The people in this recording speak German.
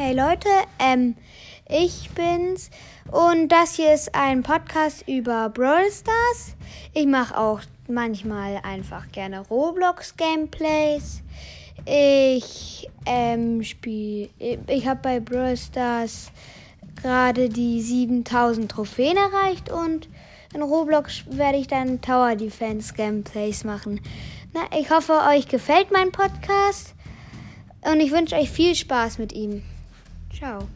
Hey Leute, ähm, ich bin's und das hier ist ein Podcast über Brawl Stars. Ich mache auch manchmal einfach gerne Roblox Gameplays. Ich ähm, spiele, ich habe bei Brawl Stars gerade die 7000 Trophäen erreicht und in Roblox werde ich dann Tower Defense Gameplays machen. Na, ich hoffe, euch gefällt mein Podcast und ich wünsche euch viel Spaß mit ihm. show.